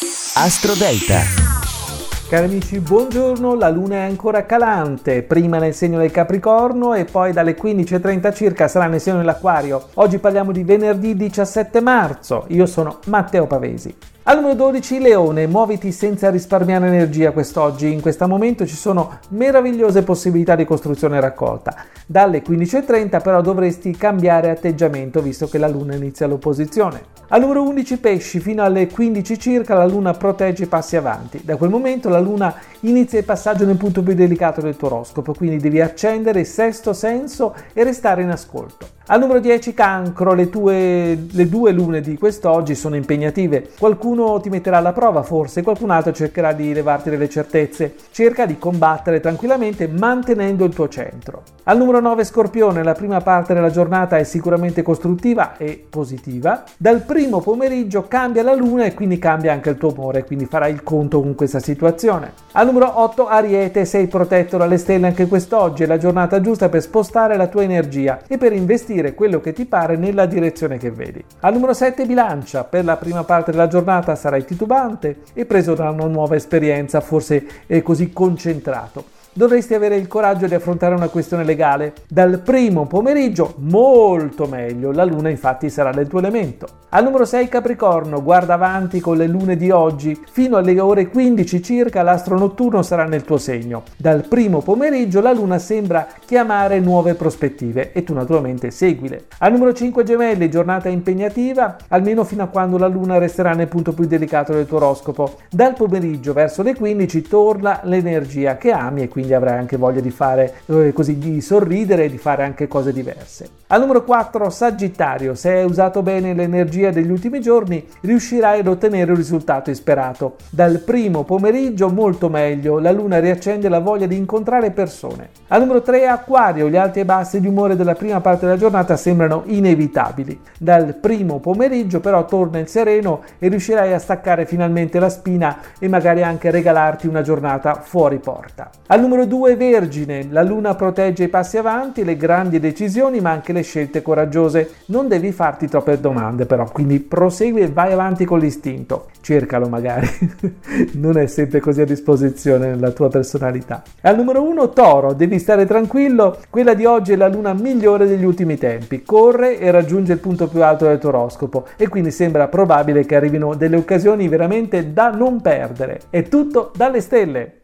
Astro Delta. Cari amici, buongiorno, la luna è ancora calante, prima nel segno del Capricorno e poi dalle 15.30 circa sarà nel segno dell'Aquario. Oggi parliamo di venerdì 17 marzo, io sono Matteo Pavesi. Al numero 12 Leone, muoviti senza risparmiare energia quest'oggi, in questo momento ci sono meravigliose possibilità di costruzione e raccolta. Dalle 15.30 però dovresti cambiare atteggiamento visto che la luna inizia l'opposizione. Al numero 11 Pesci, fino alle 15 circa la luna protegge i passi avanti. Da quel momento la luna inizia il passaggio nel punto più delicato del tuo oroscopo, quindi devi accendere il sesto senso e restare in ascolto. Al numero 10 Cancro, le, tue, le due lune di quest'oggi sono impegnative. Qualcuno ti metterà alla prova forse, qualcun altro cercherà di levarti delle certezze. Cerca di combattere tranquillamente mantenendo il tuo centro. Al numero 9 Scorpione, la prima parte della giornata è sicuramente costruttiva e positiva. Dal primo pomeriggio cambia la luna e quindi cambia anche il tuo umore, quindi farai il conto con questa situazione. Al numero 8 Ariete, sei protetto dalle stelle anche quest'oggi, è la giornata giusta per spostare la tua energia e per investire dire quello che ti pare nella direzione che vedi. Al numero 7 bilancia, per la prima parte della giornata sarai titubante e preso da una nuova esperienza, forse è così concentrato dovresti avere il coraggio di affrontare una questione legale. Dal primo pomeriggio molto meglio, la luna infatti sarà nel tuo elemento. Al numero 6 Capricorno, guarda avanti con le lune di oggi, fino alle ore 15 circa l'astro notturno sarà nel tuo segno. Dal primo pomeriggio la luna sembra chiamare nuove prospettive e tu naturalmente seguile. Al numero 5 Gemelli, giornata impegnativa, almeno fino a quando la luna resterà nel punto più delicato del tuo oroscopo. Dal pomeriggio verso le 15 torna l'energia che ami e quindi quindi avrai anche voglia di fare eh, così, di sorridere e di fare anche cose diverse. Al numero 4, Sagittario, se hai usato bene l'energia degli ultimi giorni, riuscirai ad ottenere il risultato sperato. Dal primo pomeriggio molto meglio, la luna riaccende la voglia di incontrare persone. Al numero 3, Acquario, gli alti e bassi di umore della prima parte della giornata sembrano inevitabili. Dal primo pomeriggio però torna il sereno e riuscirai a staccare finalmente la spina e magari anche regalarti una giornata fuori porta. Al numero 2, Vergine, la luna protegge i passi avanti, le grandi decisioni ma anche le le scelte coraggiose. Non devi farti troppe domande però, quindi prosegui e vai avanti con l'istinto. Cercalo magari, non è sempre così a disposizione nella tua personalità. Al numero uno, Toro, devi stare tranquillo, quella di oggi è la luna migliore degli ultimi tempi. Corre e raggiunge il punto più alto del tuo oroscopo e quindi sembra probabile che arrivino delle occasioni veramente da non perdere. È tutto dalle stelle.